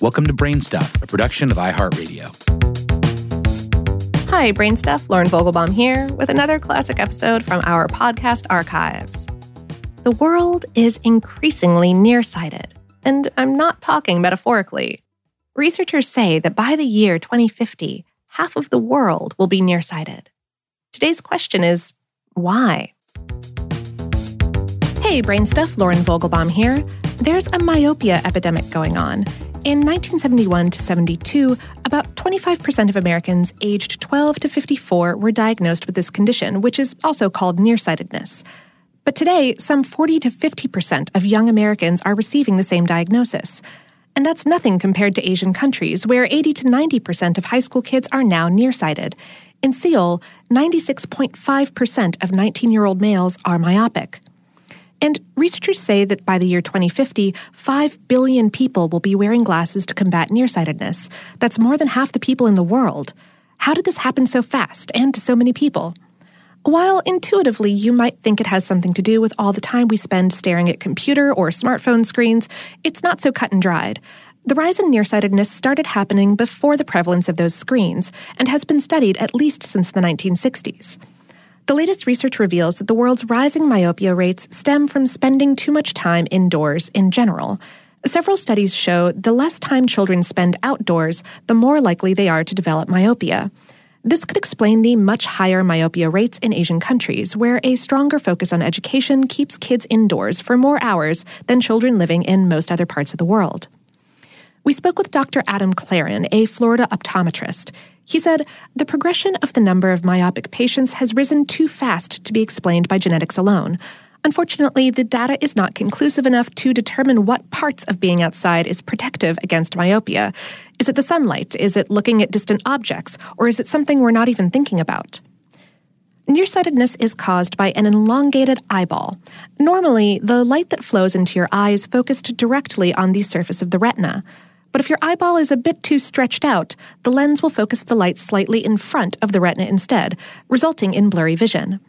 Welcome to Brainstuff, a production of iHeartRadio. Hi, Brainstuff. Lauren Vogelbaum here with another classic episode from our podcast archives. The world is increasingly nearsighted, and I'm not talking metaphorically. Researchers say that by the year 2050, half of the world will be nearsighted. Today's question is why? Hey, Brainstuff. Lauren Vogelbaum here. There's a myopia epidemic going on. In 1971 to 72, about 25% of Americans aged 12 to 54 were diagnosed with this condition, which is also called nearsightedness. But today, some 40 to 50% of young Americans are receiving the same diagnosis. And that's nothing compared to Asian countries, where 80 to 90% of high school kids are now nearsighted. In Seoul, 96.5% of 19 year old males are myopic. And researchers say that by the year 2050, 5 billion people will be wearing glasses to combat nearsightedness. That's more than half the people in the world. How did this happen so fast and to so many people? While intuitively you might think it has something to do with all the time we spend staring at computer or smartphone screens, it's not so cut and dried. The rise in nearsightedness started happening before the prevalence of those screens and has been studied at least since the 1960s. The latest research reveals that the world's rising myopia rates stem from spending too much time indoors in general. Several studies show the less time children spend outdoors, the more likely they are to develop myopia. This could explain the much higher myopia rates in Asian countries, where a stronger focus on education keeps kids indoors for more hours than children living in most other parts of the world. We spoke with Dr. Adam Claren, a Florida optometrist. He said the progression of the number of myopic patients has risen too fast to be explained by genetics alone. Unfortunately, the data is not conclusive enough to determine what parts of being outside is protective against myopia. Is it the sunlight? Is it looking at distant objects? Or is it something we're not even thinking about? Nearsightedness is caused by an elongated eyeball. Normally, the light that flows into your eye is focused directly on the surface of the retina. But if your eyeball is a bit too stretched out, the lens will focus the light slightly in front of the retina instead, resulting in blurry vision.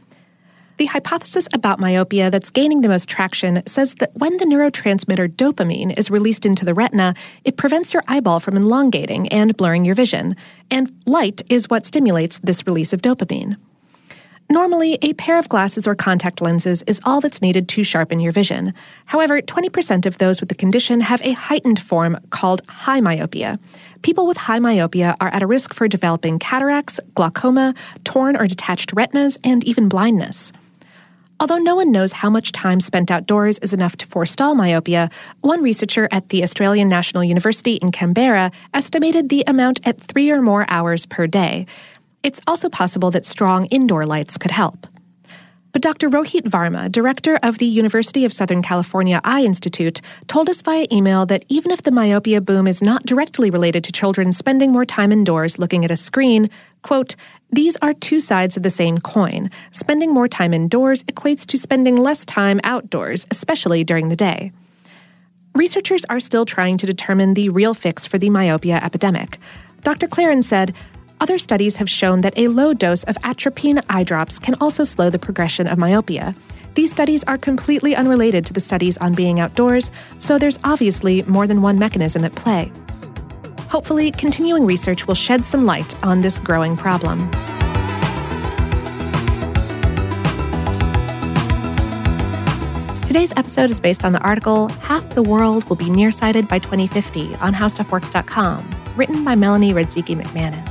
The hypothesis about myopia that's gaining the most traction says that when the neurotransmitter dopamine is released into the retina, it prevents your eyeball from elongating and blurring your vision, and light is what stimulates this release of dopamine. Normally, a pair of glasses or contact lenses is all that's needed to sharpen your vision. However, 20% of those with the condition have a heightened form called high myopia. People with high myopia are at a risk for developing cataracts, glaucoma, torn or detached retinas, and even blindness. Although no one knows how much time spent outdoors is enough to forestall myopia, one researcher at the Australian National University in Canberra estimated the amount at three or more hours per day. It's also possible that strong indoor lights could help. But Dr. Rohit Varma, director of the University of Southern California Eye Institute, told us via email that even if the myopia boom is not directly related to children spending more time indoors looking at a screen, quote, these are two sides of the same coin. Spending more time indoors equates to spending less time outdoors, especially during the day. Researchers are still trying to determine the real fix for the myopia epidemic. Dr. Claren said, other studies have shown that a low dose of atropine eye drops can also slow the progression of myopia. These studies are completely unrelated to the studies on being outdoors, so there's obviously more than one mechanism at play. Hopefully, continuing research will shed some light on this growing problem. Today's episode is based on the article Half the World Will Be Nearsighted by 2050 on HowStuffWorks.com, written by Melanie Radzicki McManus.